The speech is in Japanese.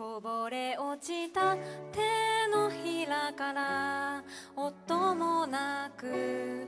こぼれ落ちた手のひらから音もなく